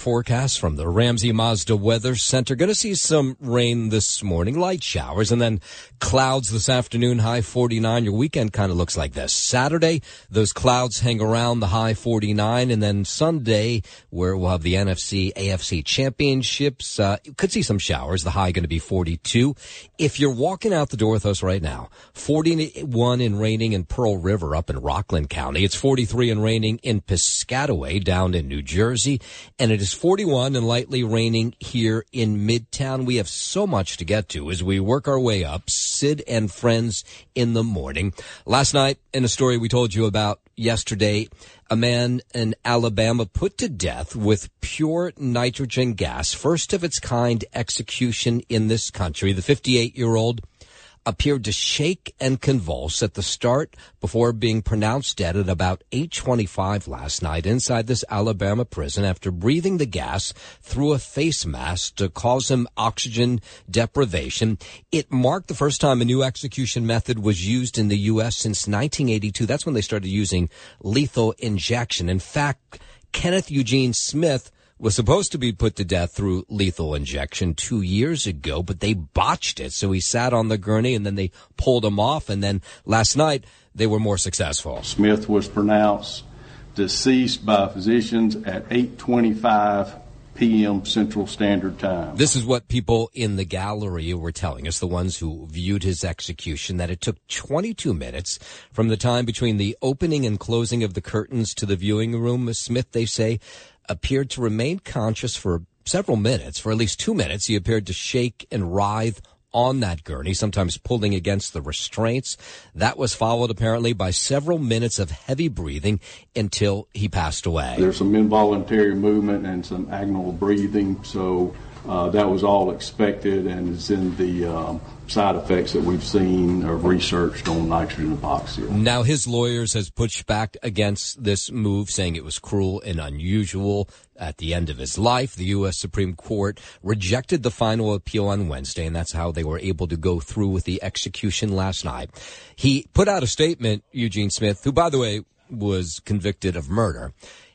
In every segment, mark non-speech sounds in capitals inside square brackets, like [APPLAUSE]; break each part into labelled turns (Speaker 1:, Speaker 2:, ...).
Speaker 1: forecast from the Ramsey Mazda Weather Center. Going to see some rain this morning, light showers, and then clouds this afternoon, high 49. Your weekend kind of looks like this. Saturday, those clouds hang around the high 49, and then Sunday, where we'll have the NFC AFC championships, uh, could see some showers. The high going to be 42. If you're walking out the door with us right now, 41 in raining in Pearl River up in Rockland County. It's 43 and raining in Piscataway down in New Jersey. And it is 41 and lightly raining here in Midtown. We have so much to get to as we work our way up. Sid and friends in the morning. Last night in a story we told you about yesterday, a man in Alabama put to death with pure nitrogen gas. First of its kind execution in this country. The 58 year old appeared to shake and convulse at the start before being pronounced dead at about 8:25 last night inside this Alabama prison after breathing the gas through a face mask to cause him oxygen deprivation. It marked the first time a new execution method was used in the US since 1982. That's when they started using lethal injection. In fact, Kenneth Eugene Smith was supposed to be put to death through lethal injection two years ago, but they botched it. So he sat on the gurney and then they pulled him off. And then last night they were more successful.
Speaker 2: Smith was pronounced deceased by physicians at 825 p.m. Central Standard Time.
Speaker 1: This is what people in the gallery were telling us, the ones who viewed his execution, that it took 22 minutes from the time between the opening and closing of the curtains to the viewing room. Smith, they say, appeared to remain conscious for several minutes. For at least two minutes, he appeared to shake and writhe on that gurney, sometimes pulling against the restraints. That was followed apparently by several minutes of heavy breathing until he passed away.
Speaker 2: There's some involuntary movement and some agonal breathing, so uh, that was all expected and is in the um, side effects that we've seen or researched on nitrogen hypoxia.
Speaker 1: Now, his lawyers has pushed back against this move, saying it was cruel and unusual. At the end of his life, the U.S. Supreme Court rejected the final appeal on Wednesday, and that's how they were able to go through with the execution last night. He put out a statement, Eugene Smith, who, by the way, was convicted of murder.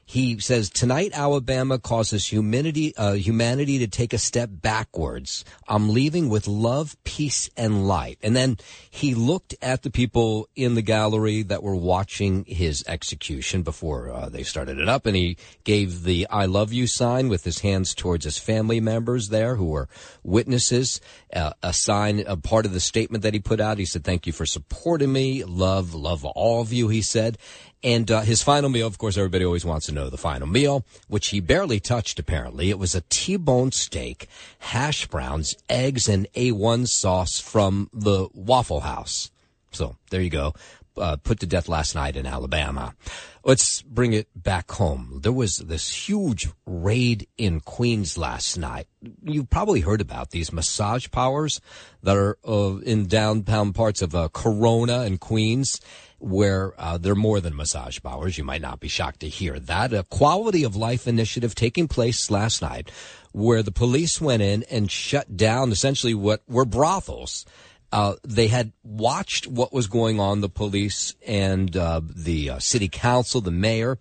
Speaker 1: He says tonight Alabama causes humanity, uh, humanity to take a step backwards. I'm leaving with love, peace, and light. And then he looked at the people in the gallery that were watching his execution before uh, they started it up, and he gave the "I love you" sign with his hands towards his family members there who were witnesses. Uh, a sign, a part of the statement that he put out. He said, "Thank you for supporting me. Love, love all of you." He said, and uh, his final meal, of course, everybody always wants to know the final meal, which he barely touched, apparently. It was a T-bone steak, hash browns, eggs, and A1 sauce from the Waffle House. So there you go. Uh, put to death last night in Alabama. Let's bring it back home. There was this huge raid in Queens last night. You've probably heard about these massage powers that are uh, in downtown parts of uh, Corona and Queens where uh, they're more than massage powers. You might not be shocked to hear that. A quality of life initiative taking place last night where the police went in and shut down essentially what were brothels. Uh, they had watched what was going on, the police and uh, the uh, city council, the mayor,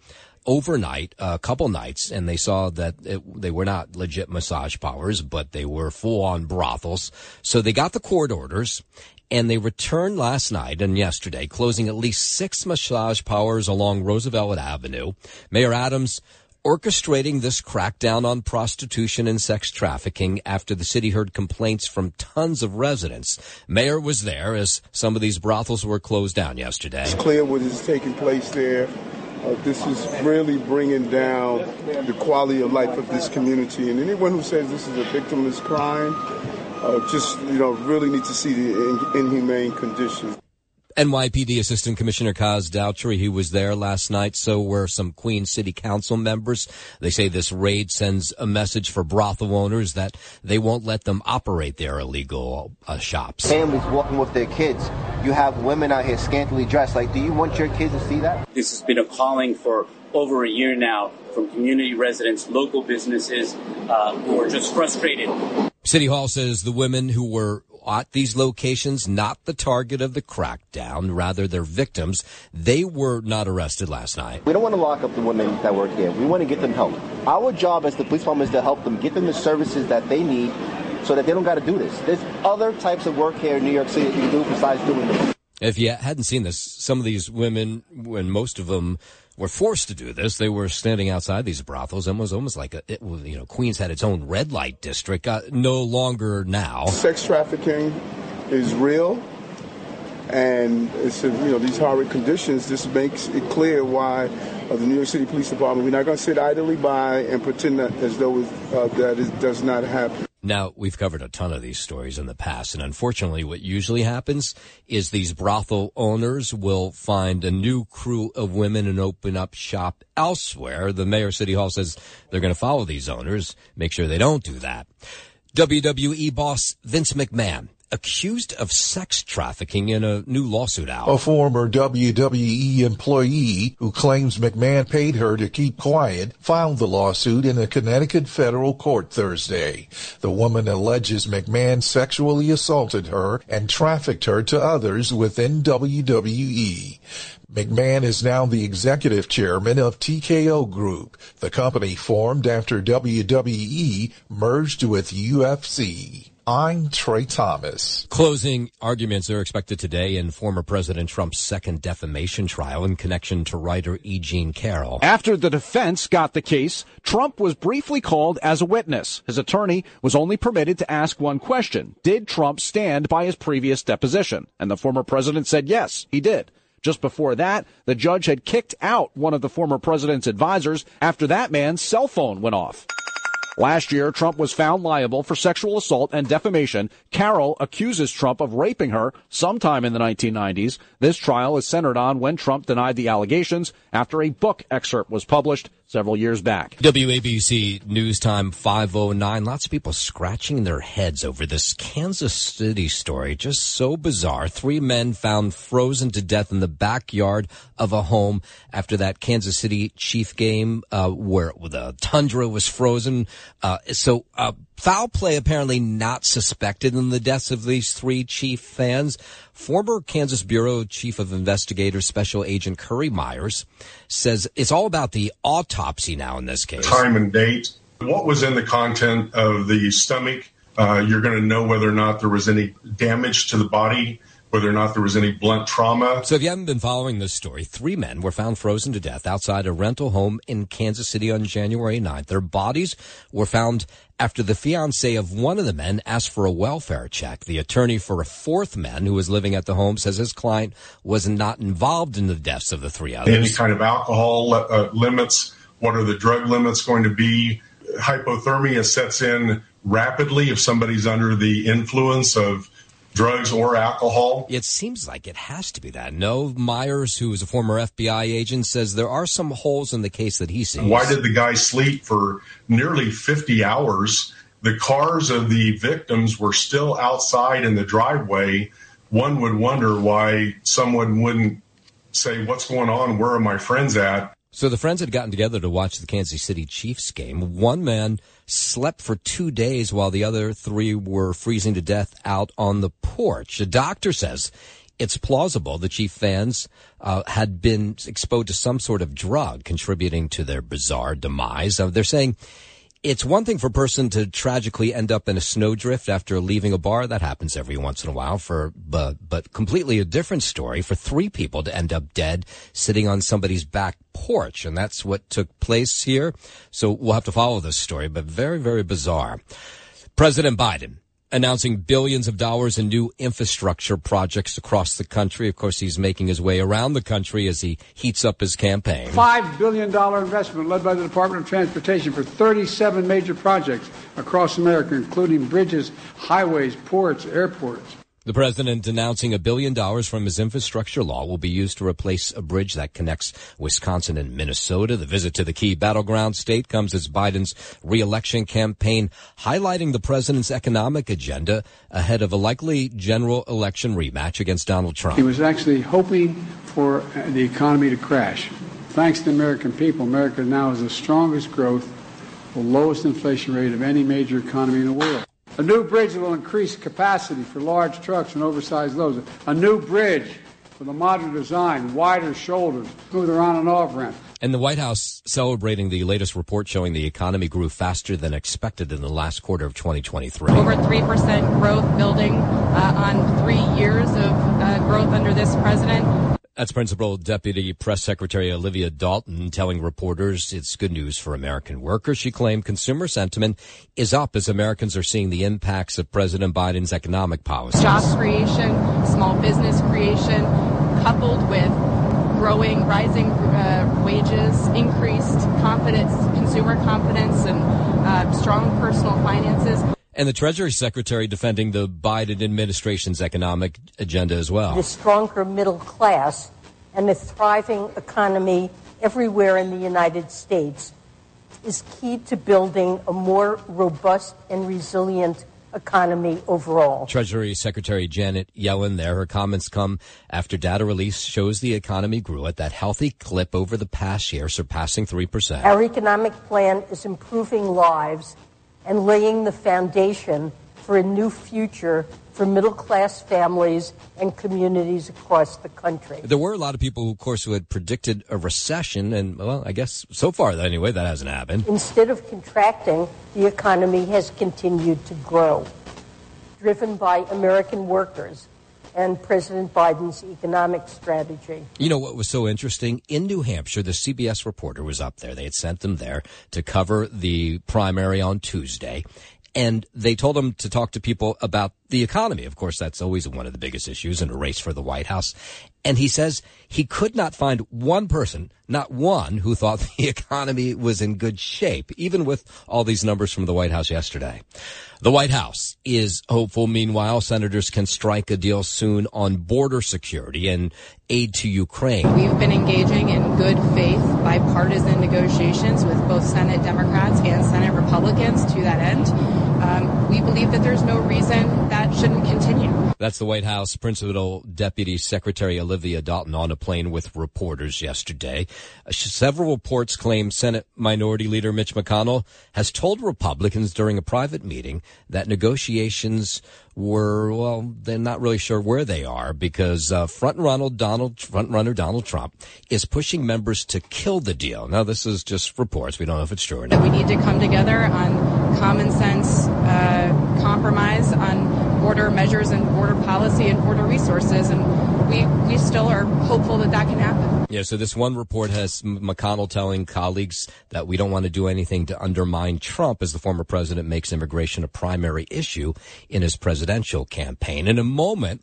Speaker 1: overnight, a couple nights, and they saw that it, they were not legit massage powers, but they were full on brothels. So they got the court orders and they returned last night and yesterday, closing at least six massage powers along Roosevelt Avenue. Mayor Adams orchestrating this crackdown on prostitution and sex trafficking after the city heard complaints from tons of residents. Mayor was there as some of these brothels were closed down yesterday.
Speaker 3: It's clear what is taking place there. Uh, this is really bringing down the quality of life of this community. And anyone who says this is a victimless crime, uh, just you know really need to see the inhumane conditions.
Speaker 1: NYPD Assistant Commissioner Kaz Daughtry, he was there last night. So were some Queen City Council members. They say this raid sends a message for brothel owners that they won't let them operate their illegal uh, shops.
Speaker 4: Families walking with their kids. You have women out here scantily dressed. Like, do you want your kids to see that?
Speaker 5: This has been a calling for over a year now from community residents, local businesses uh, who are just frustrated.
Speaker 1: City Hall says the women who were at these locations, not the target of the crackdown, rather they're victims. They were not arrested last night.
Speaker 4: We don't want to lock up the women that work here. We want to get them help. Our job as the police department is to help them, get them the services that they need so that they don't got to do this. There's other types of work here in New York City that you can do besides doing this.
Speaker 1: If you hadn't seen this, some of these women, when most of them were forced to do this, they were standing outside these brothels and was almost like a, it, you know, Queens had its own red light district. Uh, no longer now.
Speaker 3: Sex trafficking is real, and it's you know these horrid conditions. This makes it clear why uh, the New York City Police Department we're not going to sit idly by and pretend that as though uh, that it does not happen.
Speaker 1: Now, we've covered a ton of these stories in the past, and unfortunately, what usually happens is these brothel owners will find a new crew of women and open up shop elsewhere. The mayor of city hall says they're going to follow these owners, make sure they don't do that. WWE boss Vince McMahon accused of sex trafficking in a new lawsuit out.
Speaker 6: A former WWE employee who claims McMahon paid her to keep quiet filed the lawsuit in a Connecticut federal court Thursday. The woman alleges McMahon sexually assaulted her and trafficked her to others within WWE. McMahon is now the executive chairman of TKO Group, the company formed after WWE merged with UFC. I'm Trey Thomas.
Speaker 1: Closing arguments are expected today in former President Trump's second defamation trial in connection to writer E. Jean Carroll.
Speaker 7: After the defense got the case, Trump was briefly called as a witness. His attorney was only permitted to ask one question. Did Trump stand by his previous deposition? And the former president said yes, he did. Just before that, the judge had kicked out one of the former president's advisors after that man's cell phone went off. Last year, Trump was found liable for sexual assault and defamation. Carroll accuses Trump of raping her sometime in the 1990s. This trial is centered on when Trump denied the allegations after a book excerpt was published several years back.
Speaker 1: WABC News Time 509. Lots of people scratching their heads over this Kansas City story. Just so bizarre. Three men found frozen to death in the backyard of a home after that Kansas City Chief game, uh, where the tundra was frozen. Uh, so, uh, foul play apparently not suspected in the deaths of these three Chief fans. Former Kansas Bureau Chief of Investigators Special Agent Curry Myers says it's all about the autopsy now in this case.
Speaker 8: Time and date. What was in the content of the stomach? Uh, you're going to know whether or not there was any damage to the body whether or not there was any blunt trauma.
Speaker 1: So if you haven't been following this story, three men were found frozen to death outside a rental home in Kansas City on January 9th. Their bodies were found after the fiance of one of the men asked for a welfare check. The attorney for a fourth man who was living at the home says his client was not involved in the deaths of the three others.
Speaker 8: Any kind of alcohol uh, limits? What are the drug limits going to be? Hypothermia sets in rapidly if somebody's under the influence of drugs or alcohol?
Speaker 1: It seems like it has to be that. No, Myers, who is a former FBI agent, says there are some holes in the case that he sees.
Speaker 8: Why did the guy sleep for nearly 50 hours? The cars of the victims were still outside in the driveway. One would wonder why someone wouldn't say, What's going on? Where are my friends at?
Speaker 1: So the friends had gotten together to watch the Kansas City Chiefs game. One man slept for two days while the other three were freezing to death out on the porch. The doctor says it's plausible the Chief fans uh, had been exposed to some sort of drug contributing to their bizarre demise. Uh, they're saying it's one thing for a person to tragically end up in a snowdrift after leaving a bar. That happens every once in a while for, but, but completely a different story for three people to end up dead sitting on somebody's back porch. And that's what took place here. So we'll have to follow this story, but very, very bizarre. President Biden announcing billions of dollars in new infrastructure projects across the country. Of course, he's making his way around the country as he heats up his campaign.
Speaker 9: $5 billion investment led by the Department of Transportation for 37 major projects across America, including bridges, highways, ports, airports.
Speaker 1: The president announcing a billion dollars from his infrastructure law will be used to replace a bridge that connects Wisconsin and Minnesota. The visit to the key battleground state comes as Biden's reelection campaign highlighting the president's economic agenda ahead of a likely general election rematch against Donald Trump.
Speaker 9: He was actually hoping for the economy to crash. Thanks to the American people, America now has the strongest growth, the lowest inflation rate of any major economy in the world. A new bridge will increase capacity for large trucks and oversized loads. A new bridge with a modern design, wider shoulders, smoother on and off ramp.
Speaker 1: And the White House celebrating the latest report showing the economy grew faster than expected in the last quarter of 2023.
Speaker 10: Over 3% growth building uh, on three years of uh, growth under this president.
Speaker 1: That's Principal Deputy Press Secretary Olivia Dalton telling reporters it's good news for American workers. She claimed consumer sentiment is up as Americans are seeing the impacts of President Biden's economic policies.
Speaker 10: Job creation, small business creation, coupled with growing, rising uh, wages, increased confidence, consumer confidence, and uh, strong personal finances.
Speaker 1: And the Treasury Secretary defending the Biden administration's economic agenda as well.
Speaker 11: The stronger middle class and a thriving economy everywhere in the United States is key to building a more robust and resilient economy overall.
Speaker 1: Treasury Secretary Janet Yellen there. Her comments come after data release shows the economy grew at that healthy clip over the past year, surpassing 3%.
Speaker 11: Our economic plan is improving lives and laying the foundation for a new future for middle class families and communities across the country.
Speaker 1: There were a lot of people, of course, who had predicted a recession, and well, I guess so far, anyway, that hasn't happened.
Speaker 11: Instead of contracting, the economy has continued to grow, driven by American workers and President Biden's economic strategy.
Speaker 1: You know what was so interesting? In New Hampshire, the CBS reporter was up there. They had sent them there to cover the primary on Tuesday. And they told him to talk to people about the economy. Of course, that's always one of the biggest issues in a race for the White House. And he says he could not find one person, not one, who thought the [LAUGHS] economy was in good shape, even with all these numbers from the White House yesterday. The White House is hopeful. Meanwhile, senators can strike a deal soon on border security and aid to Ukraine.
Speaker 10: We've been engaging in good faith bipartisan negotiations with both Senate Democrats and Senate Republicans to that end. Um, we believe that there's no reason that shouldn't continue.
Speaker 1: That's the White House Principal Deputy Secretary Olivia Dalton on a plane with reporters yesterday. Uh, several reports claim Senate Minority Leader Mitch McConnell has told Republicans during a private meeting that negotiations were well, they're not really sure where they are because uh, front runner Donald front runner Donald Trump is pushing members to kill the deal. Now, this is just reports; we don't know if it's true or not.
Speaker 10: We need to come together on common sense uh, compromise on border measures and border policy and border resources, and we we still are hopeful that that can happen.
Speaker 1: Yeah. So this one report has McConnell telling colleagues that we don't want to do anything to undermine Trump as the former president makes immigration a primary issue in his presidential campaign. In a moment,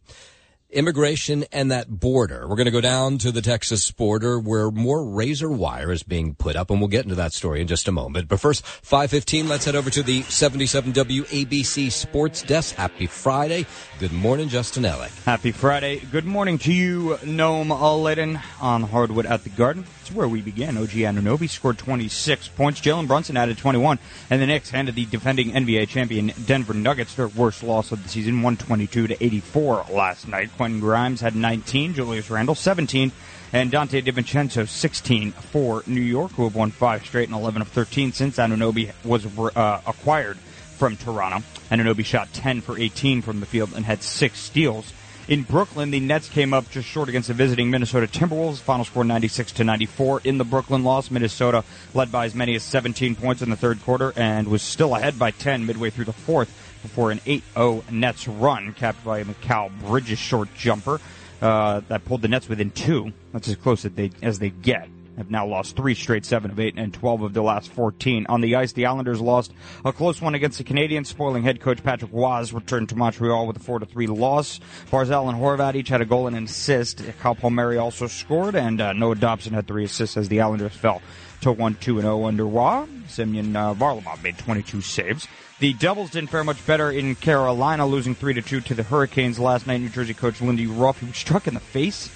Speaker 1: immigration and that border. We're going to go down to the Texas border where more razor wire is being put up, and we'll get into that story in just a moment. But first, 515, let's head over to the 77 WABC Sports Desk. Happy Friday. Good morning, Justin Ellick.
Speaker 12: Happy Friday. Good morning to you, Noam Laden on Hardwood at the Garden. It's where we began. OG Anunoby scored 26 points. Jalen Brunson added 21, and the Knicks handed the defending NBA champion Denver Nuggets their worst loss of the season, 122 to 84 last night. Quentin Grimes had 19, Julius Randle 17, and Donte DiVincenzo 16 for New York, who have won five straight and 11 of 13 since Anunoby was uh, acquired from Toronto. Anunoby shot 10 for 18 from the field and had six steals. In Brooklyn, the Nets came up just short against the visiting Minnesota Timberwolves. Final score 96 to 94. In the Brooklyn loss, Minnesota led by as many as 17 points in the third quarter and was still ahead by 10 midway through the fourth before an 8-0 Nets run, capped by a Mikal Bridges short jumper uh, that pulled the Nets within two. That's as close as they as they get. Have now lost three straight, seven of eight, and twelve of the last fourteen. On the ice, the Islanders lost a close one against the Canadiens, spoiling head coach Patrick Roy returned to Montreal with a four to three loss. Barzal and Horvat each had a goal and an assist. Kyle Palmieri also scored, and uh, Noah Dobson had three assists as the Islanders fell to one two and zero under Roy. Semyon uh, Varlamov made twenty two saves. The Devils didn't fare much better in Carolina, losing 3 to 2 to the Hurricanes last night. New Jersey coach Lindy Ruff, was struck in the face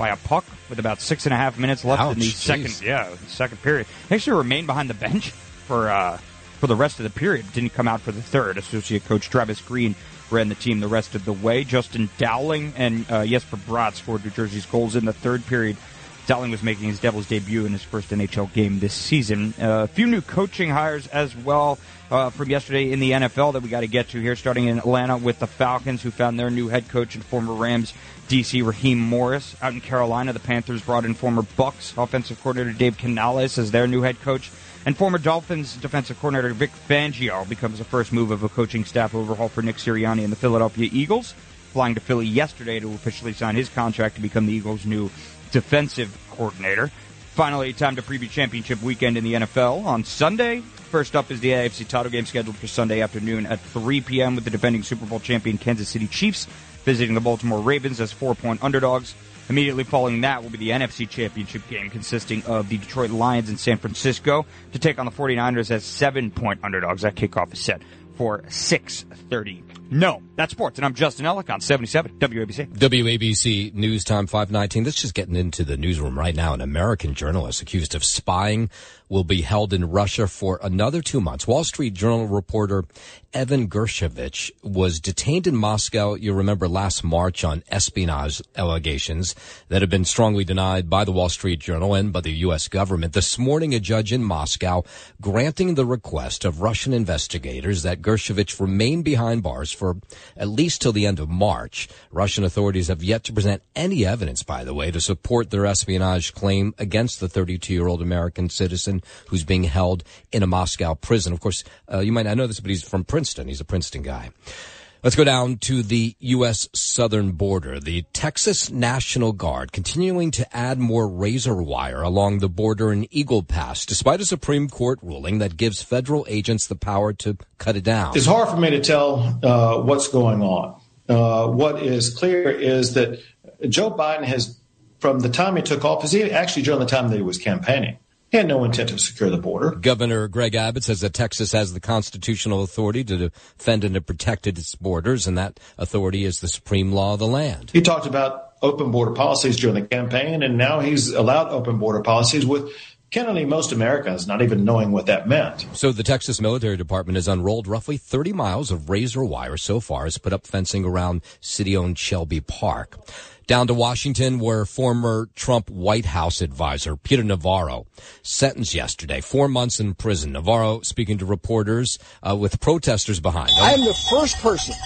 Speaker 12: by a puck with about six and a half minutes left
Speaker 1: Ouch,
Speaker 12: in the
Speaker 1: geez.
Speaker 12: second yeah second period. He actually remained behind the bench for uh, for the rest of the period. Didn't come out for the third. Associate coach Travis Green ran the team the rest of the way. Justin Dowling and uh, Jesper Bratt scored New Jersey's goals in the third period Dowling was making his Devils debut in his first NHL game this season. Uh, a few new coaching hires as well uh, from yesterday in the NFL that we got to get to here, starting in Atlanta with the Falcons, who found their new head coach and former Rams DC Raheem Morris. Out in Carolina, the Panthers brought in former Bucs offensive coordinator Dave Canales as their new head coach. And former Dolphins defensive coordinator Vic Fangio becomes the first move of a coaching staff overhaul for Nick Sirianni and the Philadelphia Eagles, flying to Philly yesterday to officially sign his contract to become the Eagles' new defensive coordinator. Finally, time to preview championship weekend in the NFL on Sunday. First up is the AFC title game scheduled for Sunday afternoon at 3 p.m. with the defending Super Bowl champion Kansas City Chiefs visiting the Baltimore Ravens as four point underdogs. Immediately following that will be the NFC Championship game consisting of the Detroit Lions and San Francisco to take on the 49ers as seven point underdogs. That kickoff is set for 6.30. No, that's sports. And I'm Justin Ellick on 77 WABC.
Speaker 1: WABC News Time 519. This is just getting into the newsroom right now. An American journalist accused of spying will be held in Russia for another two months. Wall Street Journal reporter Evan Gershkovich was detained in Moscow, you remember last March on espionage allegations that have been strongly denied by the Wall Street Journal and by the U.S. government. This morning, a judge in Moscow granting the request of Russian investigators that Gershkovich remain behind bars for at least till the end of March. Russian authorities have yet to present any evidence, by the way, to support their espionage claim against the 32 year old American citizen who's being held in a Moscow prison. Of course, uh, you might not know this, but he's from Princeton. He's a Princeton guy. Let's go down to the U.S. southern border. The Texas National Guard continuing to add more razor wire along the border in Eagle Pass, despite a Supreme Court ruling that gives federal agents the power to cut it down.
Speaker 13: It's hard for me to tell uh, what's going on. Uh, what is clear is that Joe Biden has, from the time he took office, actually during the time that he was campaigning, he had no intent to secure the border.
Speaker 1: Governor Greg Abbott says that Texas has the constitutional authority to defend and to protect its borders, and that authority is the supreme law of the land.
Speaker 13: He talked about open border policies during the campaign, and now he's allowed open border policies with candidly most Americans not even knowing what that meant.
Speaker 1: So the Texas Military Department has unrolled roughly 30 miles of razor wire so far, has put up fencing around city-owned Shelby Park. Down to Washington, where former Trump White House advisor Peter Navarro sentenced yesterday, four months in prison. Navarro speaking to reporters uh, with protesters behind.
Speaker 14: I am the first person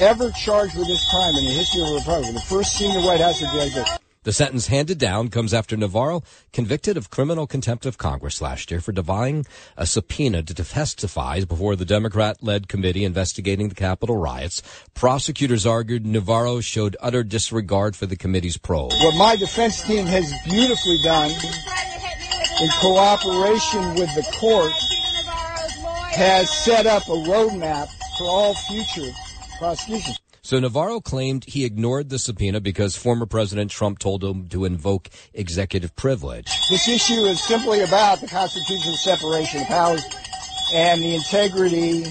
Speaker 14: ever charged with this crime in the history of the Republic. The first senior White House advisor.
Speaker 1: The sentence handed down comes after Navarro convicted of criminal contempt of Congress last year for defying a subpoena to testify before the Democrat-led committee investigating the Capitol riots. Prosecutors argued Navarro showed utter disregard for the committee's probe.
Speaker 14: What my defense team has beautifully done in cooperation with the court has set up a roadmap for all future prosecutions.
Speaker 1: So Navarro claimed he ignored the subpoena because former President Trump told him to invoke executive privilege.
Speaker 14: This issue is simply about the constitutional separation of powers and the integrity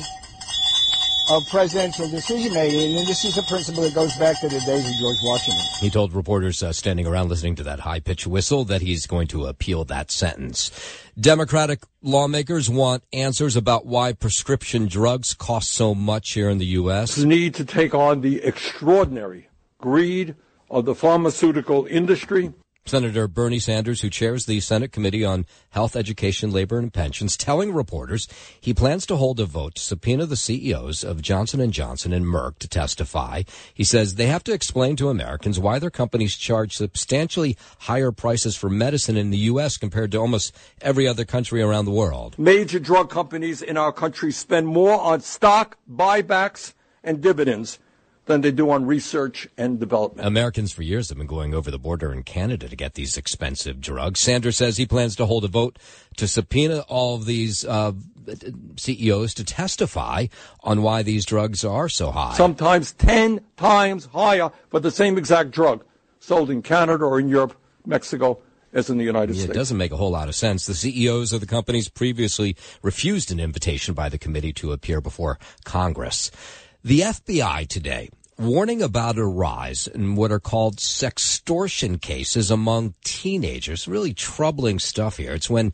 Speaker 14: of presidential decision making, and this is a principle that goes back to the days of George Washington.
Speaker 1: He told reporters uh, standing around listening to that high pitched whistle that he's going to appeal that sentence. Democratic lawmakers want answers about why prescription drugs cost so much here in the U.S.
Speaker 15: The need to take on the extraordinary greed of the pharmaceutical industry
Speaker 1: Senator Bernie Sanders, who chairs the Senate Committee on Health, Education, Labor, and Pensions, telling reporters he plans to hold a vote to subpoena the CEOs of Johnson & Johnson and Merck to testify. He says they have to explain to Americans why their companies charge substantially higher prices for medicine in the U.S. compared to almost every other country around the world.
Speaker 15: Major drug companies in our country spend more on stock buybacks and dividends than they do on research and development.
Speaker 1: Americans for years have been going over the border in Canada to get these expensive drugs. Sanders says he plans to hold a vote to subpoena all of these uh, CEOs to testify on why these drugs are so high.
Speaker 15: Sometimes 10 times higher for the same exact drug sold in Canada or in Europe, Mexico, as in the United
Speaker 1: yeah,
Speaker 15: States.
Speaker 1: It doesn't make a whole lot of sense. The CEOs of the companies previously refused an invitation by the committee to appear before Congress. The FBI today warning about a rise in what are called sextortion cases among teenagers. Really troubling stuff here. It's when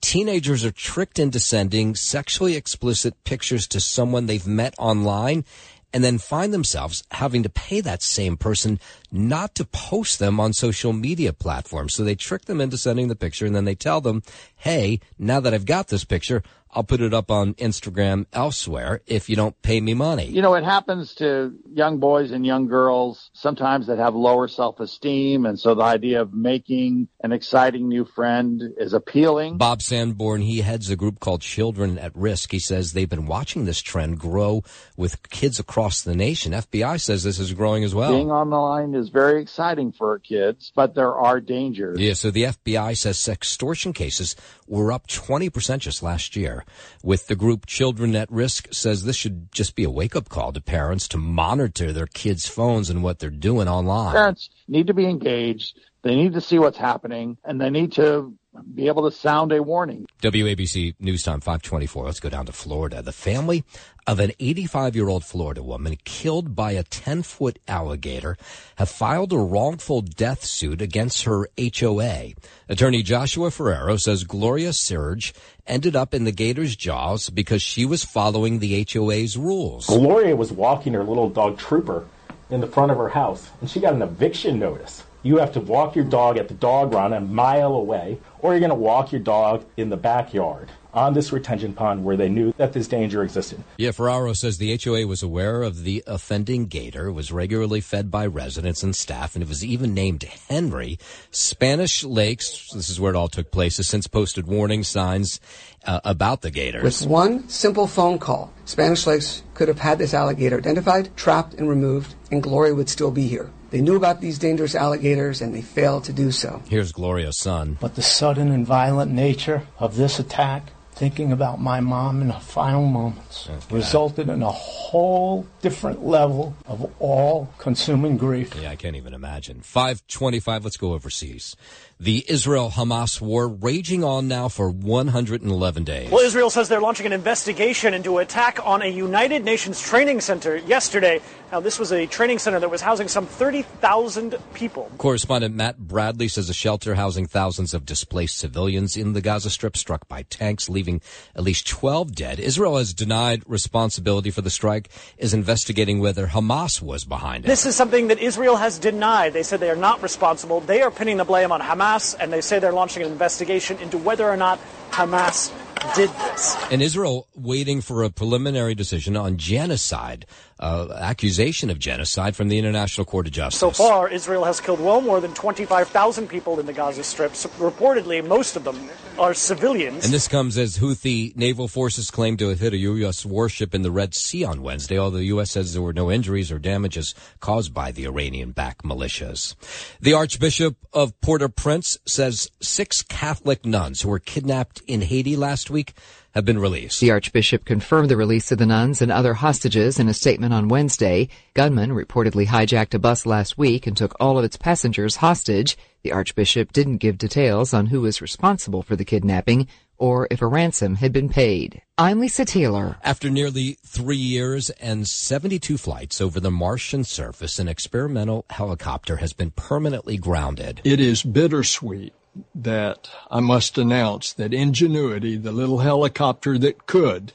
Speaker 1: teenagers are tricked into sending sexually explicit pictures to someone they've met online and then find themselves having to pay that same person not to post them on social media platforms. So they trick them into sending the picture and then they tell them, Hey, now that I've got this picture, I'll put it up on Instagram elsewhere if you don't pay me money.
Speaker 16: You know, it happens to young boys and young girls sometimes that have lower self-esteem. And so the idea of making an exciting new friend is appealing.
Speaker 1: Bob Sanborn, he heads a group called Children at Risk. He says they've been watching this trend grow with kids across the nation. FBI says this is growing as well.
Speaker 16: Being online is very exciting for kids, but there are dangers.
Speaker 1: Yeah, so the FBI says sextortion cases were up 20% just last year. With the group Children at Risk says this should just be a wake up call to parents to monitor their kids' phones and what they're doing online.
Speaker 16: Parents need to be engaged. They need to see what's happening and they need to be able to sound a warning.
Speaker 1: WABC News Time 524. Let's go down to Florida. The family of an 85 year old Florida woman killed by a 10 foot alligator have filed a wrongful death suit against her HOA. Attorney Joshua Ferraro says Gloria Serge ended up in the gator's jaws because she was following the HOA's rules.
Speaker 17: Gloria was walking her little dog Trooper in the front of her house and she got an eviction notice. You have to walk your dog at the dog run a mile away, or you're going to walk your dog in the backyard on this retention pond where they knew that this danger existed.
Speaker 1: Yeah, Ferraro says the HOA was aware of the offending gator, was regularly fed by residents and staff, and it was even named Henry. Spanish Lakes, this is where it all took place, has since posted warning signs uh, about the gators.
Speaker 18: With one simple phone call, Spanish Lakes could have had this alligator identified, trapped, and removed, and Gloria would still be here. They knew about these dangerous alligators and they failed to do so.
Speaker 1: Here's Gloria's son.
Speaker 19: But the sudden and violent nature of this attack, thinking about my mom in her final moments,
Speaker 1: Okay.
Speaker 19: resulted in a whole different level of all consuming grief.
Speaker 1: Yeah, I can't even imagine. 525, let's go overseas. The Israel Hamas war raging on now for 111 days.
Speaker 20: Well, Israel says they're launching an investigation into an attack on a United Nations training center yesterday. Now, this was a training center that was housing some 30,000 people.
Speaker 1: Correspondent Matt Bradley says a shelter housing thousands of displaced civilians in the Gaza Strip struck by tanks, leaving at least 12 dead. Israel has denied responsibility for the strike, is investigating whether Hamas was behind it.
Speaker 20: This is something that Israel has denied. They said they are not responsible. They are pinning the blame on Hamas, and they say they're launching an investigation into whether or not Hamas did this.
Speaker 1: And Israel waiting for a preliminary decision on genocide, uh, accusation of genocide from the International Court of Justice.
Speaker 20: So far, Israel has killed well more than 25,000 people in the Gaza Strip. So reportedly, most of them are civilians.
Speaker 1: And this comes as Houthi naval forces claim to have hit a U.S. warship in the Red Sea on Wednesday, although the U.S. says there were no injuries or damages caused by the Iranian-backed militias. The Archbishop of Port-au-Prince says six Catholic nuns who were kidnapped in Haiti last week have been released.
Speaker 21: The Archbishop confirmed the release of the nuns and other hostages in a statement on Wednesday. Gunmen reportedly hijacked a bus last week and took all of its passengers hostage. The Archbishop didn't give details on who was responsible for the kidnapping or if a ransom had been paid. I'm Lisa Taylor.
Speaker 1: After nearly three years and 72 flights over the Martian surface, an experimental helicopter has been permanently grounded.
Speaker 15: It is bittersweet that I must announce that Ingenuity, the little helicopter that could,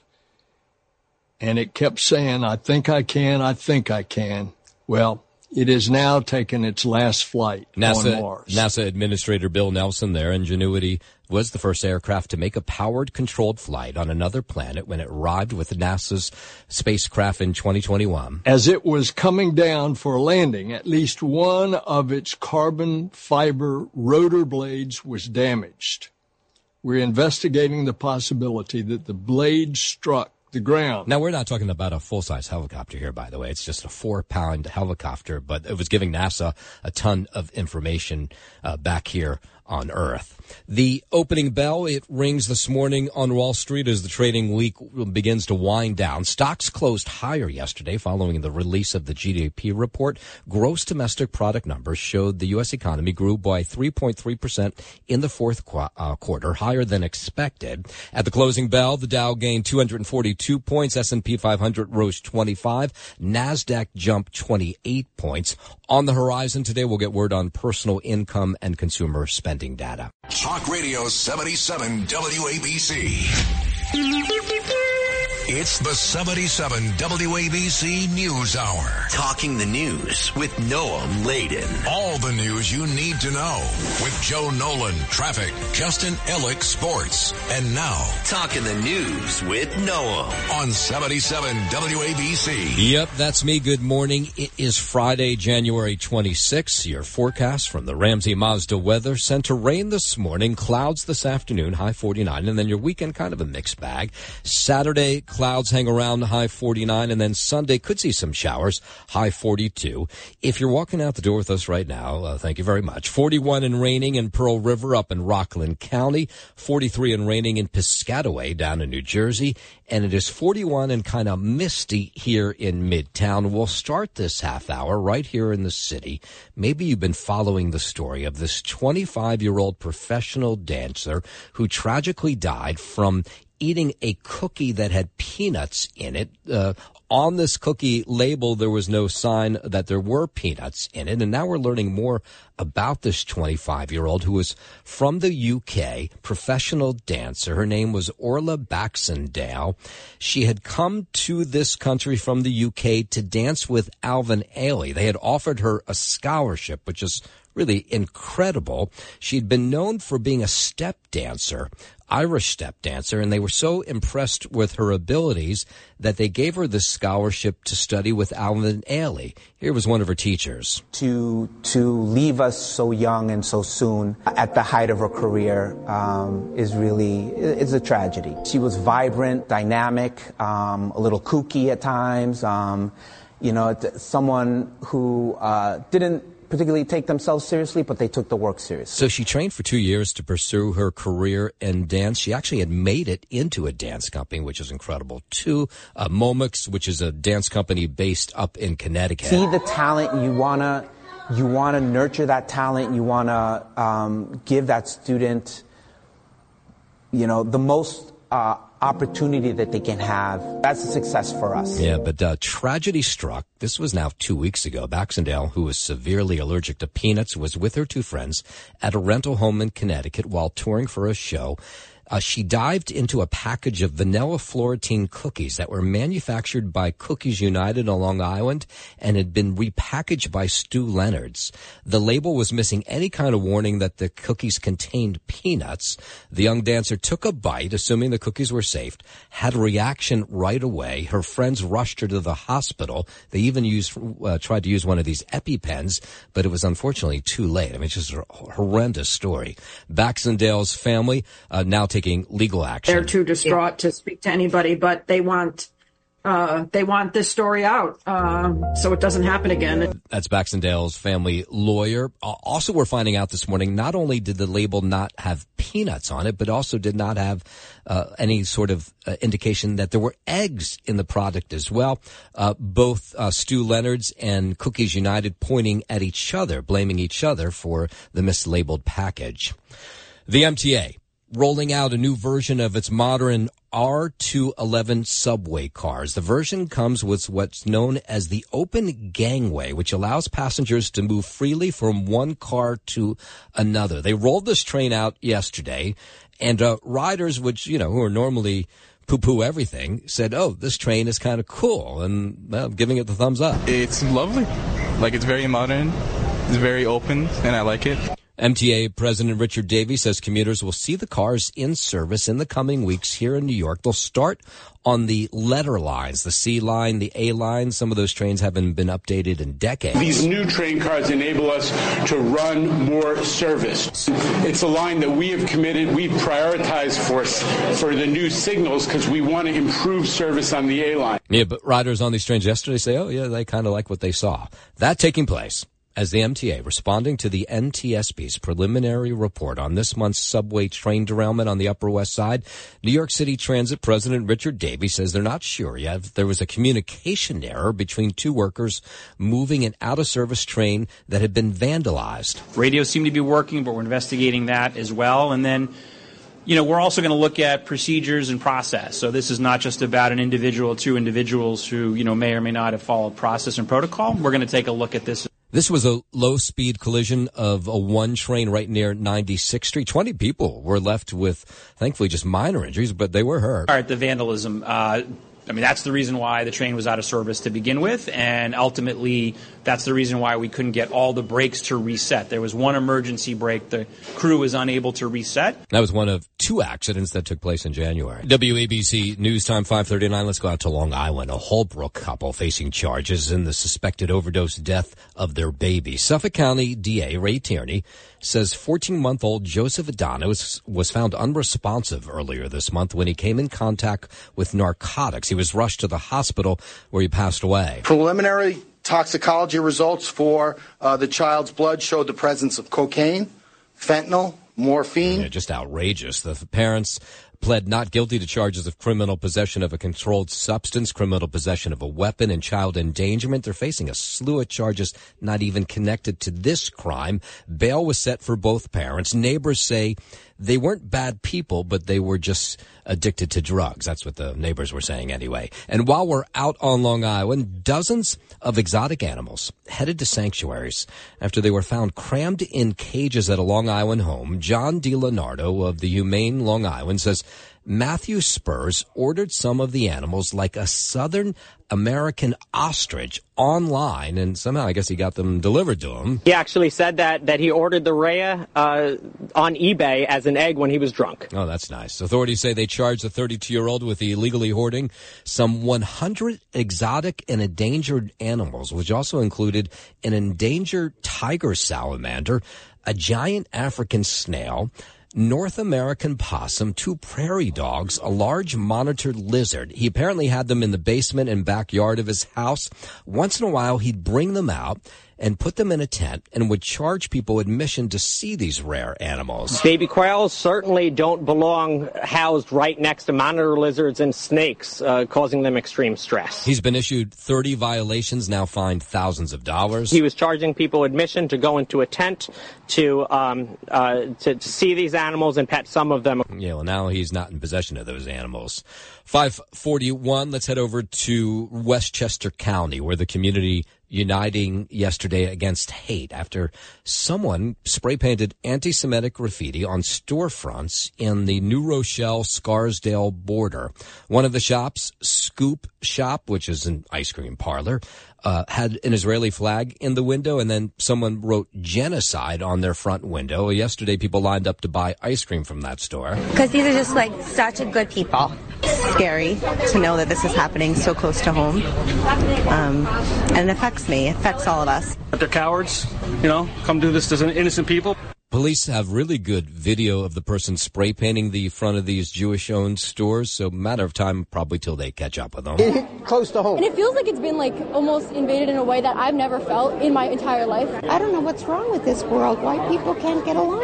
Speaker 15: and it kept saying, I think I can, I think I can. Well, it has now taken its last flight on
Speaker 1: NASA,
Speaker 15: Mars.
Speaker 1: NASA Administrator Bill Nelson there, Ingenuity was the first aircraft to make a powered controlled flight on another planet when it arrived with NASA's spacecraft in 2021.
Speaker 15: As it was coming down for landing, at least one of its carbon fiber rotor blades was damaged. We're investigating the possibility that the blade struck the ground.
Speaker 1: Now, we're not talking about a full size helicopter here, by the way. It's just a four pound helicopter, but it was giving NASA a ton of information uh, back here on Earth. The opening bell, it rings this morning on Wall Street as the trading week begins to wind down. Stocks closed higher yesterday following the release of the GDP report. Gross domestic product numbers showed the U.S. economy grew by 3.3% in the fourth qu- uh, quarter, higher than expected. At the closing bell, the Dow gained 242 points, S&P 500 rose 25, NASDAQ jumped 28 points. On the horizon today, we'll get word on personal income and consumer spending data.
Speaker 22: Talk Radio 77 WABC.
Speaker 23: It's the 77 WABC News Hour.
Speaker 22: Talking the news with Noam Laden.
Speaker 23: All the news you need to know with Joe Nolan, traffic, Justin Ellick, sports. And now,
Speaker 22: Talking the news with Noam
Speaker 23: on 77 WABC.
Speaker 1: Yep, that's me. Good morning. It is Friday, January 26th. Your forecast from the Ramsey Mazda Weather Center. Rain this morning, clouds this afternoon, high 49, and then your weekend kind of a mixed bag. Saturday, clouds hang around high 49, and then Sunday could see some showers, high 42. If you're walking out the door with us right now, uh, thank you very much. 41 and raining in Pearl River up in Rockland County, 43 and raining in Piscataway down in New Jersey, and it is 41 and kind of misty here in Midtown. We'll start this half hour right here in the city. Maybe you've been following the story of this 25 year old professional dancer who tragically died from eating a cookie that had peanuts in it. Uh, on this cookie label, there was no sign that there were peanuts in it. And now we're learning more about this 25 year old who was from the UK, professional dancer. Her name was Orla Baxendale. She had come to this country from the UK to dance with Alvin Ailey. They had offered her a scholarship, which is really incredible. She'd been known for being a step dancer, Irish step dancer, and they were so impressed with her abilities that they gave her this scholarship to study with Alvin Ailey. Here was one of her teachers.
Speaker 24: To to leave us so young and so soon at the height of her career um, is really is a tragedy. She was vibrant, dynamic, um, a little kooky at times. Um, you know, someone who uh, didn't particularly take themselves seriously, but they took the work seriously.
Speaker 1: So she trained for two years to pursue her career in dance. She actually had made it into a dance company, which is incredible too. Uh, Momix, which is a dance company based up in Connecticut.
Speaker 24: See the talent you wanna, you wanna nurture that talent. You wanna um, give that student, you know, the most. Uh, opportunity that they can have. That's a success for us.
Speaker 1: Yeah, but uh, tragedy struck. This was now two weeks ago. Baxendale, who was severely allergic to peanuts, was with her two friends at a rental home in Connecticut while touring for a show. Uh, she dived into a package of vanilla Florentine cookies that were manufactured by Cookies United on Long Island and had been repackaged by Stew Leonard's. The label was missing any kind of warning that the cookies contained peanuts. The young dancer took a bite, assuming the cookies were safe, had a reaction right away. Her friends rushed her to the hospital. They even used, uh, tried to use one of these EpiPens, but it was unfortunately too late. I mean, it's just a horrendous story. Baxendale's family, uh, now taking legal action.
Speaker 25: They're too distraught yeah. to speak to anybody, but they want uh, they want this story out uh, so it doesn't happen again.
Speaker 1: That's Baxendale's family lawyer. Also, we're finding out this morning not only did the label not have peanuts on it, but also did not have uh, any sort of uh, indication that there were eggs in the product as well. Uh, both uh, Stew Leonard's and Cookies United pointing at each other, blaming each other for the mislabeled package. The MTA rolling out a new version of its modern R211 subway cars. The version comes with what's known as the open gangway, which allows passengers to move freely from one car to another. They rolled this train out yesterday, and uh, riders, which, you know, who are normally poo poo everything, said, Oh, this train is kind of cool, and well, giving it the thumbs up.
Speaker 26: It's lovely. Like, it's very modern, it's very open, and I like it.
Speaker 1: MTA President Richard Davey says commuters will see the cars in service in the coming weeks here in New York. They'll start on the letter lines, the C line, the A line. Some of those trains haven't been updated in decades.
Speaker 27: These new train cars enable us to run more service. It's a line that we have committed, we've prioritized for, for the new signals because we want to improve service on the A line.
Speaker 1: Yeah, but riders on these trains yesterday say, oh, yeah, they kind of like what they saw. That taking place as the MTA, responding to the NTSB's preliminary report on this month's subway train derailment on the Upper West Side, New York City Transit President Richard Davey says they're not sure yet if there was a communication error between two workers moving an out of service train that had been vandalized.
Speaker 28: Radios seem to be working, but we're investigating that as well. And then you know, we're also going to look at procedures and process. So this is not just about an individual, two individuals who, you know, may or may not have followed process and protocol. We're going to take a look at this
Speaker 1: this was a low speed collision of a one train right near 96th Street. 20 people were left with, thankfully, just minor injuries, but they were hurt.
Speaker 28: All right, the vandalism. Uh, I mean, that's the reason why the train was out of service to begin with, and ultimately, that's the reason why we couldn't get all the brakes to reset. There was one emergency brake the crew was unable to reset.
Speaker 1: That was one of two accidents that took place in January. WABC News Time 539. Let's go out to Long Island. A Holbrook couple facing charges in the suspected overdose death of their baby. Suffolk County DA Ray Tierney says 14 month old Joseph Adano was, was found unresponsive earlier this month when he came in contact with narcotics. He was rushed to the hospital where he passed away.
Speaker 29: Preliminary toxicology results for uh, the child's blood showed the presence of cocaine, fentanyl, morphine.
Speaker 1: Yeah, just outrageous. The parents pled not guilty to charges of criminal possession of a controlled substance, criminal possession of a weapon, and child endangerment. They're facing a slew of charges not even connected to this crime. Bail was set for both parents. Neighbors say they weren't bad people, but they were just addicted to drugs. That's what the neighbors were saying anyway. And while we're out on Long Island, dozens of exotic animals headed to sanctuaries after they were found crammed in cages at a Long Island home. John DiLeonardo of the Humane Long Island says Matthew Spurs ordered some of the animals like a Southern American ostrich online, and somehow I guess he got them delivered to him.
Speaker 30: He actually said that that he ordered the rhea uh, on eBay as an egg when he was drunk.
Speaker 1: Oh, that's nice. Authorities say they charged the 32-year-old with illegally hoarding some 100 exotic and endangered animals, which also included an endangered tiger salamander, a giant African snail, North American possum, two prairie dogs, a large monitored lizard. He apparently had them in the basement and backyard of his house. Once in a while, he'd bring them out and put them in a tent and would charge people admission to see these rare animals.
Speaker 30: Baby quails certainly don't belong housed right next to monitor lizards and snakes, uh, causing them extreme stress.
Speaker 1: He's been issued 30 violations, now fined thousands of dollars.
Speaker 30: He was charging people admission to go into a tent to um, uh, to, to see these animals and pet some of them.
Speaker 1: Yeah, well, now he's not in possession of those animals. 541, let's head over to Westchester County, where the community uniting yesterday against hate after someone spray painted anti Semitic graffiti on storefronts in the New Rochelle Scarsdale border. One of the shops, Scoop Shop, which is an ice cream parlor, uh, had an Israeli flag in the window, and then someone wrote genocide on their front window. Yesterday, people lined up to buy ice cream from that store.
Speaker 31: Because these are just like such a good people. Scary to know that this is happening so close to home. Um, and it affects me, it affects all of us.
Speaker 32: But They're cowards, you know, come do this to innocent people.
Speaker 1: Police have really good video of the person spray painting the front of these Jewish owned stores, so matter of time probably till they catch up with them.
Speaker 29: It [LAUGHS] hit close to home.
Speaker 33: And it feels like it's been like almost invaded in a way that I've never felt in my entire life.
Speaker 34: I don't know what's wrong with this world. Why people can't get along.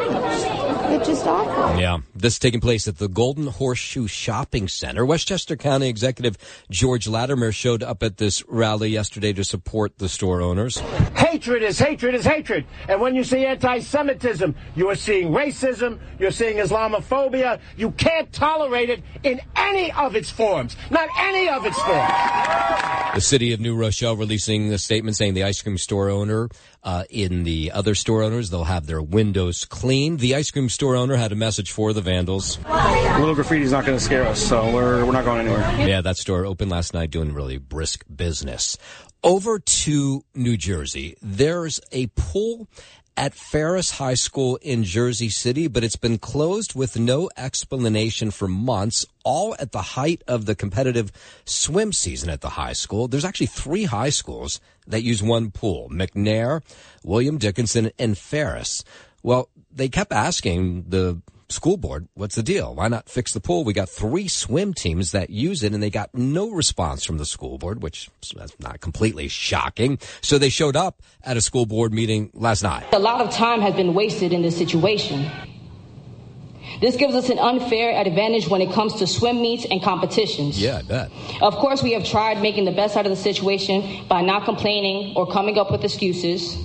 Speaker 34: It's just awful.
Speaker 1: Yeah. This taking place at the Golden Horseshoe Shopping Center. Westchester County Executive George Latimer showed up at this rally yesterday to support the store owners.
Speaker 35: Hatred is hatred is hatred. And when you see anti Semitism, you are seeing racism, you're seeing Islamophobia. You can't tolerate it in any of its forms. Not any of its forms.
Speaker 1: The city of New Rochelle releasing a statement saying the ice cream store owner, uh, in the other store owners, they'll have their windows cleaned. The ice cream store owner had a message for the vandals.
Speaker 32: Little graffiti's not going to scare us, so we're, we're not going anywhere.
Speaker 1: Yeah, that store opened last night doing really brisk business. Over to New Jersey, there's a pool at Ferris High School in Jersey City, but it's been closed with no explanation for months, all at the height of the competitive swim season at the high school. There's actually three high schools that use one pool, McNair, William Dickinson, and Ferris. Well, they kept asking the school board, what's the deal? Why not fix the pool? We got three swim teams that use it and they got no response from the school board, which is not completely shocking. So they showed up at a school board meeting last night.
Speaker 36: A lot of time has been wasted in this situation. This gives us an unfair advantage when it comes to swim meets and competitions.
Speaker 1: Yeah, I bet.
Speaker 36: Of course, we have tried making the best out of the situation by not complaining or coming up with excuses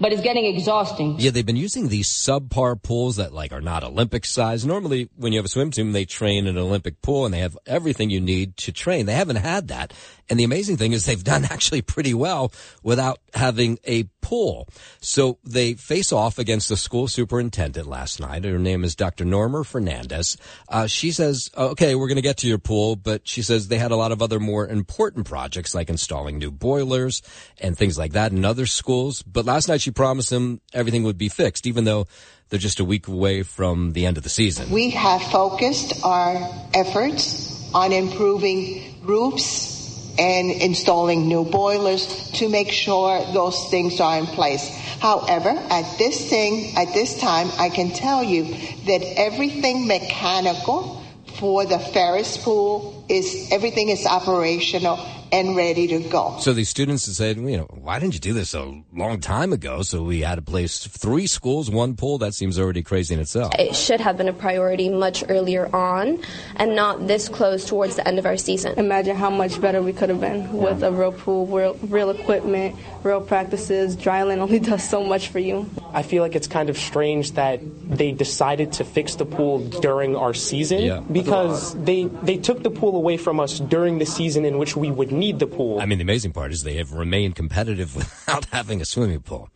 Speaker 36: but it's getting exhausting.
Speaker 1: Yeah, they've been using these subpar pools that like are not Olympic size. Normally, when you have a swim team, they train in an Olympic pool and they have everything you need to train. They haven't had that. And the amazing thing is they've [LAUGHS] done actually pretty well without having a pool. So they face off against the school superintendent last night. Her name is Dr. Norma Fernandez. Uh, she says, okay, we're going to get to your pool, but she says they had a lot of other more important projects like installing new boilers and things like that in other schools. But last night she promised them everything would be fixed, even though they're just a week away from the end of the season.
Speaker 34: We have focused our efforts on improving roofs and installing new boilers to make sure those things are in place. However, at this thing, at this time, I can tell you that everything mechanical for the Ferris pool is everything is operational and ready to go.
Speaker 1: So these students have said, you know, why didn't you do this a long time ago? So we had to place three schools, one pool. That seems already crazy in itself.
Speaker 37: It should have been a priority much earlier on and not this close towards the end of our season.
Speaker 38: Imagine how much better we could have been with a real pool, real, real equipment, real practices. Dryland only [LAUGHS] does so much for you.
Speaker 39: I feel like it's kind of strange that they decided to fix the pool during our season
Speaker 1: Yeah.
Speaker 39: because they they took the pool away from us during the season in which we would need the pool.
Speaker 1: I mean, the amazing part is they have remained competitive [LAUGHS] without having a swimming pool.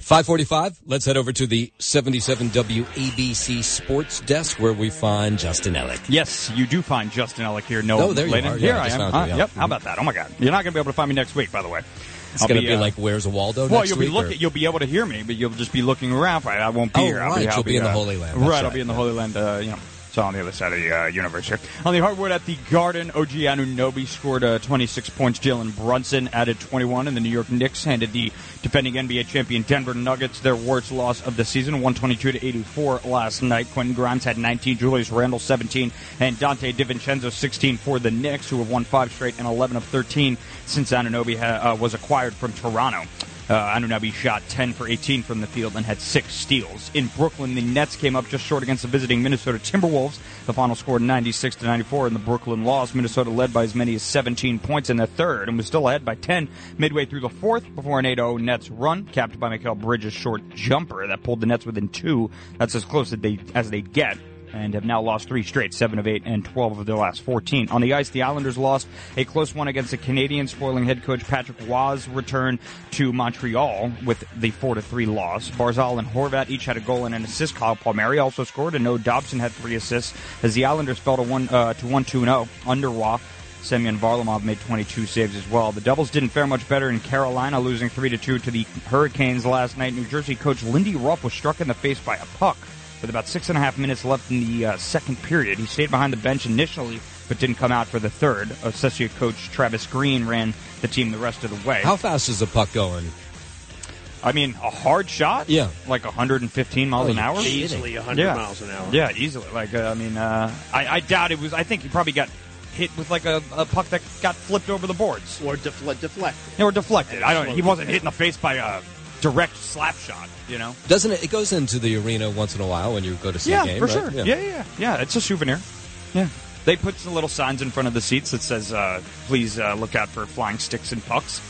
Speaker 1: 545, let's head over to the 77 WABC Sports Desk where we find Justin Ellick.
Speaker 12: Yes, you do find Justin Ellick here. No,
Speaker 1: Oh, there you
Speaker 12: Laden.
Speaker 1: are.
Speaker 12: Here
Speaker 1: Yeah, I
Speaker 12: I am.
Speaker 1: found you,
Speaker 12: Uh,
Speaker 1: yeah.
Speaker 12: Yep. How about that? Oh my God, you're not going to be able to find me next week. By the way,
Speaker 1: It's going to be,
Speaker 12: uh,
Speaker 1: like Where's Waldo
Speaker 12: well,
Speaker 1: next
Speaker 12: you'll be
Speaker 1: week,
Speaker 12: looking. You'll be able to hear me, but you'll just be looking around. Right? I won't be
Speaker 1: Oh,
Speaker 12: here. I'll
Speaker 1: right,
Speaker 12: I'll
Speaker 1: you'll be in the
Speaker 12: uh,
Speaker 1: Holy Land.
Speaker 12: Right,
Speaker 1: That's
Speaker 12: I'll be in the Holy Land. Uh, you know. On the other side of the uh, universe here. On the hardwood at the Garden, OG Anunoby scored uh, 26 points. Jalen Brunson added 21, and the New York Knicks handed the defending NBA champion Denver Nuggets their worst loss of the season, 122 to 84 last night. Quentin Grimes had 19, Julius Randle 17, and Donte DiVincenzo 16 for the Knicks, who have won five straight and 11 of 13 since Anunoby ha- uh, was acquired from Toronto. Uh, Anunoby shot 10 for 18 from the field and had six steals. In Brooklyn, the Nets came up just short against the visiting Minnesota Timberwolves. The final scored 96 to 94 in the Brooklyn loss. Minnesota led by as many as 17 points in the third and was still ahead by 10 midway through the fourth before an 8-0 Nets run, capped by Mikal Bridges' short jumper that pulled the Nets within two. That's as close as they as they get and have now lost three straight, seven of eight and 12 of their last 14. On the ice, the Islanders lost a close one against the Canadiens, spoiling head coach Patrick Roy's return to Montreal with the 4 to 3 loss. Barzal and Horvat each had a goal and an assist. Kyle Palmieri also scored, and Noah Dobson had three assists as the Islanders fell to 1 uh, to 1 2 0 under Roth. Semyon Varlamov made 22 saves as well. The Devils didn't fare much better in Carolina, losing 3 to 2 to the Hurricanes last night. New Jersey coach Lindy Ruff was struck in the face by a puck with about six and a half minutes left in the uh, second period. He stayed behind the bench initially, but didn't come out for the third. Associate coach Travis Green ran the team the rest of the way.
Speaker 1: How fast is the puck going?
Speaker 12: I mean, a hard shot?
Speaker 1: Yeah.
Speaker 12: Like 115 miles
Speaker 1: Oh,
Speaker 12: an hour?
Speaker 40: Easily 100
Speaker 12: Yeah.
Speaker 40: miles an hour.
Speaker 12: Yeah, easily. Like, uh, I mean, uh, I, I doubt it was. I think he probably got hit with like a, a puck that got flipped over the boards.
Speaker 40: Or defle- deflected.
Speaker 12: Or deflected. I don't He wasn't hit in the face by a direct slap shot, you know?
Speaker 1: Doesn't it? It goes into the arena once in a while when you go to see
Speaker 12: yeah,
Speaker 1: a game, Yeah,
Speaker 12: for
Speaker 1: right?
Speaker 12: sure. Yeah. yeah, yeah, yeah. It's a souvenir. Yeah. They put some little signs in front of the seats that says, uh, "Please uh, look out for flying sticks and pucks."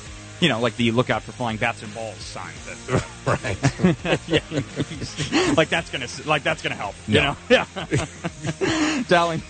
Speaker 12: You know, like the "Look out for flying bats and balls" sign. That, [LAUGHS]
Speaker 1: right. [LAUGHS]
Speaker 12: yeah. like that's gonna like that's gonna help. You know. [LAUGHS] Yeah. Dowling,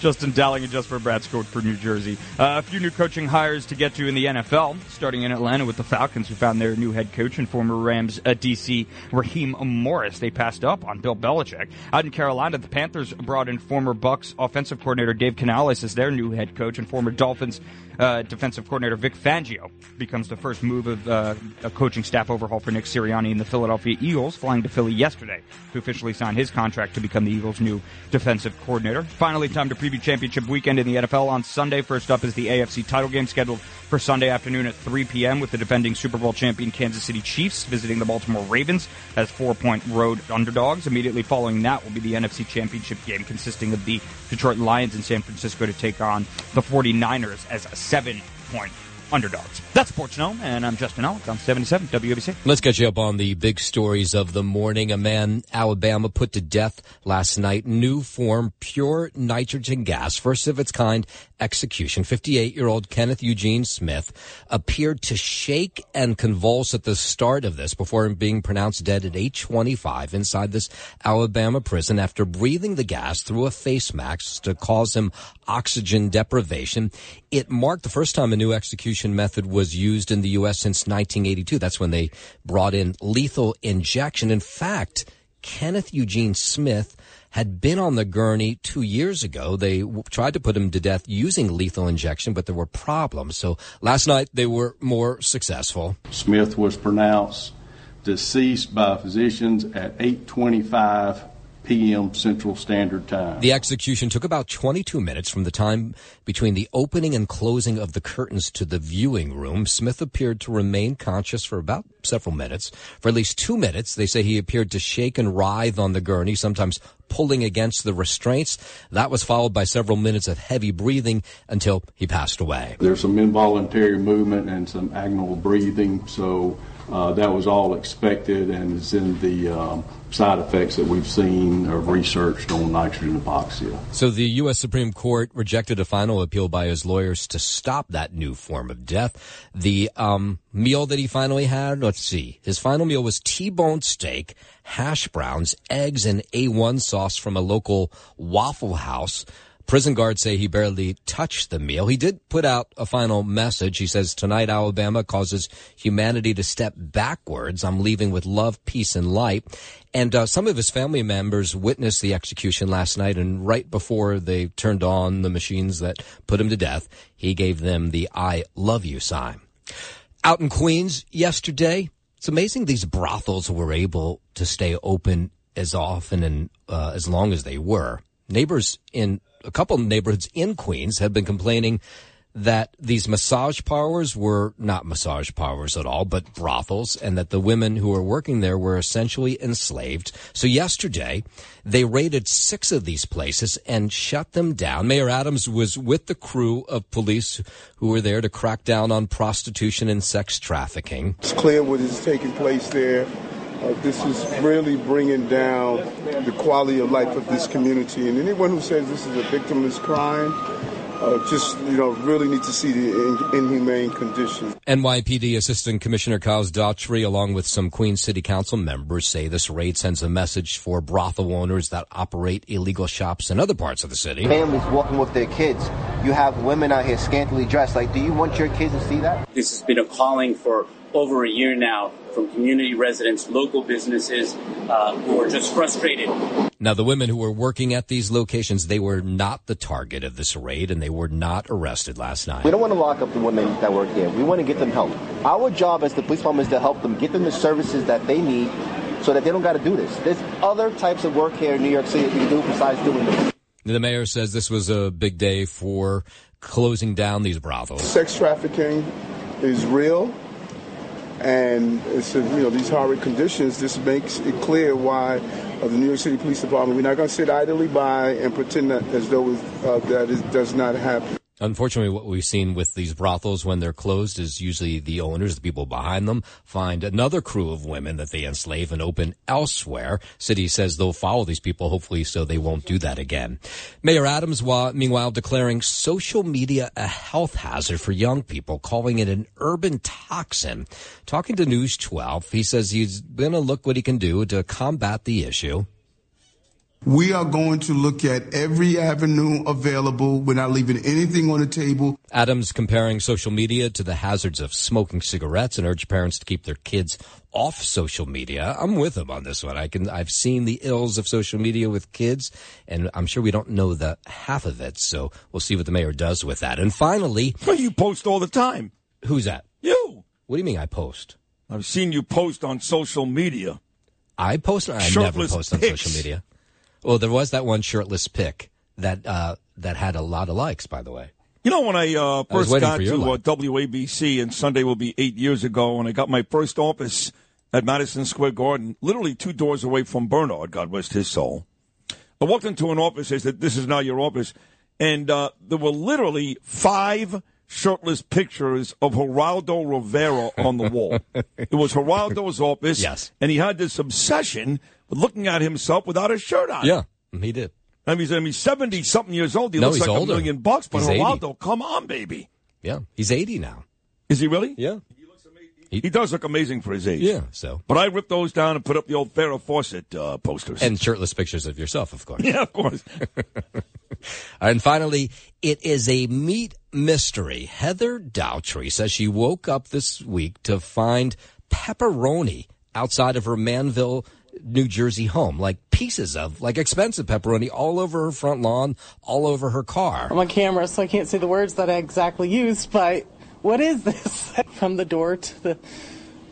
Speaker 12: Justin Dowling, and Jesper Bratt scored for New Jersey. Uh, a few new coaching hires to get to in the NFL, starting in Atlanta with the Falcons, who found their new head coach and former Rams uh, DC Raheem Morris. They passed up on Bill Belichick. Out in Carolina, the Panthers brought in former Bucs offensive coordinator Dave Canales as their new head coach, and former Dolphins uh, defensive coordinator Vic Fangio becomes the first move of uh, a coaching staff overhaul for Nick Sirianni and the Philadelphia Eagles, flying to Philly yesterday to officially sign his contract to become the Eagles' new defensive coordinator. Finally, time to preview championship weekend in the NFL on Sunday. First up is the AFC title game scheduled for Sunday afternoon at 3 p.m. with the defending Super Bowl champion Kansas City Chiefs visiting the Baltimore Ravens as four-point road underdogs. Immediately following that will be the NFC championship game consisting of the Detroit Lions in San Francisco to take on the 49ers as seven-point underdogs. That's Sports Noam, and I'm Justin Ellick on 77 WABC.
Speaker 1: Let's catch you up on the big stories of the morning. A man, Alabama, put to death last night. New form, pure nitrogen gas, first of its kind execution. 58-year-old Kenneth Eugene Smith appeared to shake and convulse at the start of this before being pronounced dead at 825 inside this Alabama prison after breathing the gas through a face mask to cause him oxygen deprivation. It marked the first time a new execution method was used in the U.S. since 1982. That's when they brought in lethal injection. In fact, Kenneth Eugene Smith had been on the gurney two years ago. They w- tried to put him to death using lethal injection, but there were problems. So last night they were more successful.
Speaker 40: Smith was pronounced deceased by physicians at 8:25 p.m. Central Standard Time.
Speaker 1: The execution took about 22 minutes from the time between the opening and closing of the curtains to the viewing room. Smith appeared to remain conscious for about several minutes. For at least two minutes, they say he appeared to shake and writhe on the gurney, sometimes pulling against the restraints. That was followed by several minutes of heavy breathing until he passed away.
Speaker 40: There's some involuntary movement and some agonal breathing, so uh, that was all expected and is in the um, side effects that we've seen or researched on nitrogen hypoxia.
Speaker 1: So the U.S. Supreme Court rejected a final appeal by his lawyers to stop that new form of death. The um, meal that he finally had, let's see, his final meal was T-bone steak, hash browns, eggs, and A1 sauce from a local Waffle House. Prison guards say he barely touched the meal. He did put out a final message. He says, tonight Alabama causes humanity to step backwards. I'm leaving with love, peace, and light. And uh, some of his family members witnessed the execution last night, and right before they turned on the machines that put him to death, he gave them the I love you sign. Out in Queens yesterday, it's amazing these brothels were able to stay open as often and uh, as long as they were. Neighbors in a couple neighborhoods in Queens have been complaining that these massage parlors were not massage parlors at all, but brothels, and that the women who were working there were essentially enslaved. So yesterday, they raided six of these places and shut them down. Mayor Adams was with the crew of police who were there to crack down on prostitution and sex trafficking.
Speaker 41: It's clear what is taking place there. Uh, this is really bringing down the quality of life of this community. And anyone who says this is a victimless crime, uh, just you know, really need to see the in- inhumane conditions.
Speaker 1: NYPD Assistant Commissioner Kaz Daughtry, along with some Queens City Council members, say this raid sends a message for brothel owners that operate illegal shops in other parts of the city.
Speaker 42: Families walking with their kids. You have women out here scantily dressed. Like, do you want your kids to see that?
Speaker 43: This has been a calling for over a year now from community residents, local businesses uh, who are just frustrated.
Speaker 1: Now, the women who were working at these locations, they were not the target of this raid and they were not arrested last night.
Speaker 42: We don't want to lock up the women that work here. We want to get them help. Our job as the police department is to help them get them the services that they need so that they don't got to do this. There's other types of work here in New York City that you can do besides doing this.
Speaker 1: The mayor says this was a big day for closing down these brothels.
Speaker 41: Sex trafficking is real, and it's you know these horrid conditions. This makes it clear why uh, the New York City Police Department we're not going to sit idly by and pretend that as though uh, that is, does not happen.
Speaker 1: Unfortunately, what we've seen with these brothels when they're closed is usually the owners, the people behind them, find another crew of women that they enslave and open elsewhere. City says they'll follow these people, hopefully, so they won't do that again. Mayor Adams, meanwhile, declaring social media a health hazard for young people, calling it an urban toxin. Talking to News 12, he says he's going to look what he can do to combat the issue.
Speaker 41: We are going to look at every avenue available. We're not leaving anything on the table.
Speaker 1: Adams comparing social media to the hazards of smoking cigarettes and urged parents to keep their kids off social media. I'm with him on this one. I can I've seen the ills of social media with kids and I'm sure we don't know the half of it. So we'll see what the mayor does with that. And finally,
Speaker 44: well, you post all the time.
Speaker 1: Who's that?
Speaker 44: You.
Speaker 1: What do you mean I post?
Speaker 44: I've seen you post on social media.
Speaker 1: I post I
Speaker 44: Shirtless
Speaker 1: never post on
Speaker 44: pics.
Speaker 1: social media. Well, there was that one shirtless pic that uh, that had a lot of likes, by the way.
Speaker 44: You know, when I uh, first
Speaker 1: waiting
Speaker 44: got to uh. WABC, and Sunday will be eight years ago, and I got my first office at Madison Square Garden, literally two doors away from Bernard, God rest his soul. I walked into an office, they said, This is now your office. And uh, there were literally five shirtless pictures of Geraldo Rivera on the wall. [LAUGHS] it was Geraldo's office,
Speaker 1: Yes.
Speaker 44: and he had this obsession with looking at himself without a shirt on.
Speaker 1: Yeah, he did.
Speaker 44: I mean, I mean, seventy something years old. He
Speaker 1: No,
Speaker 44: looks
Speaker 1: he's
Speaker 44: like
Speaker 1: older.
Speaker 44: a million bucks. But
Speaker 1: He's 80.
Speaker 44: Geraldo, come on, baby.
Speaker 1: Yeah, he's 80 now.
Speaker 44: Is he really?
Speaker 1: Yeah.
Speaker 44: He, does look amazing for his age.
Speaker 1: Yeah, so.
Speaker 44: But I ripped those down and put up the old Farrah Fawcett uh, posters.
Speaker 1: And shirtless pictures of yourself, of course. [LAUGHS]
Speaker 44: yeah, of course. [LAUGHS]
Speaker 1: and finally, it is a meat mystery. Heather Dowtree says she woke up this week to find pepperoni outside of her Manville, New Jersey home, like pieces of like expensive pepperoni all over her front lawn, all over her car.
Speaker 45: I'm on camera, so I can't say the words that I exactly used, but what is this? [LAUGHS] From the door to the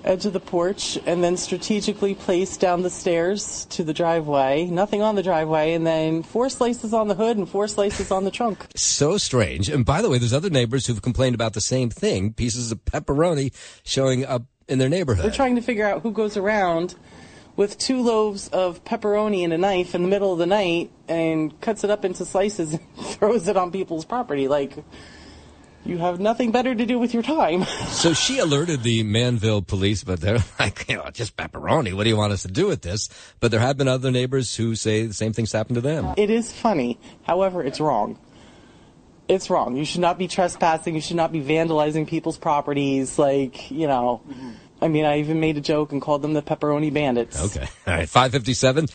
Speaker 45: edge of the porch, and then strategically placed down the stairs to the driveway. Nothing on the driveway, and then four slices on the hood and four slices on the trunk.
Speaker 1: So strange. And by the way, there's other neighbors who've complained about the same thing, pieces of pepperoni showing up in their neighborhood.
Speaker 45: We're trying to figure out who goes around with two loaves of pepperoni and a knife in the middle of the night and cuts it up into slices and [LAUGHS] throws it on people's property. Like, you have nothing better to do with your time. [LAUGHS]
Speaker 1: So she alerted the Manville police, but they're [LAUGHS] like, you know, just pepperoni. What do you want us to do with this? But there have been other neighbors who say the same things happened to them.
Speaker 45: It is funny. However, it's wrong. It's wrong. You should not be trespassing. You should not be vandalizing people's properties. Like, you know, mm-hmm. I mean, I even made a joke and called them the pepperoni bandits.
Speaker 1: Okay. [LAUGHS] All right. 557.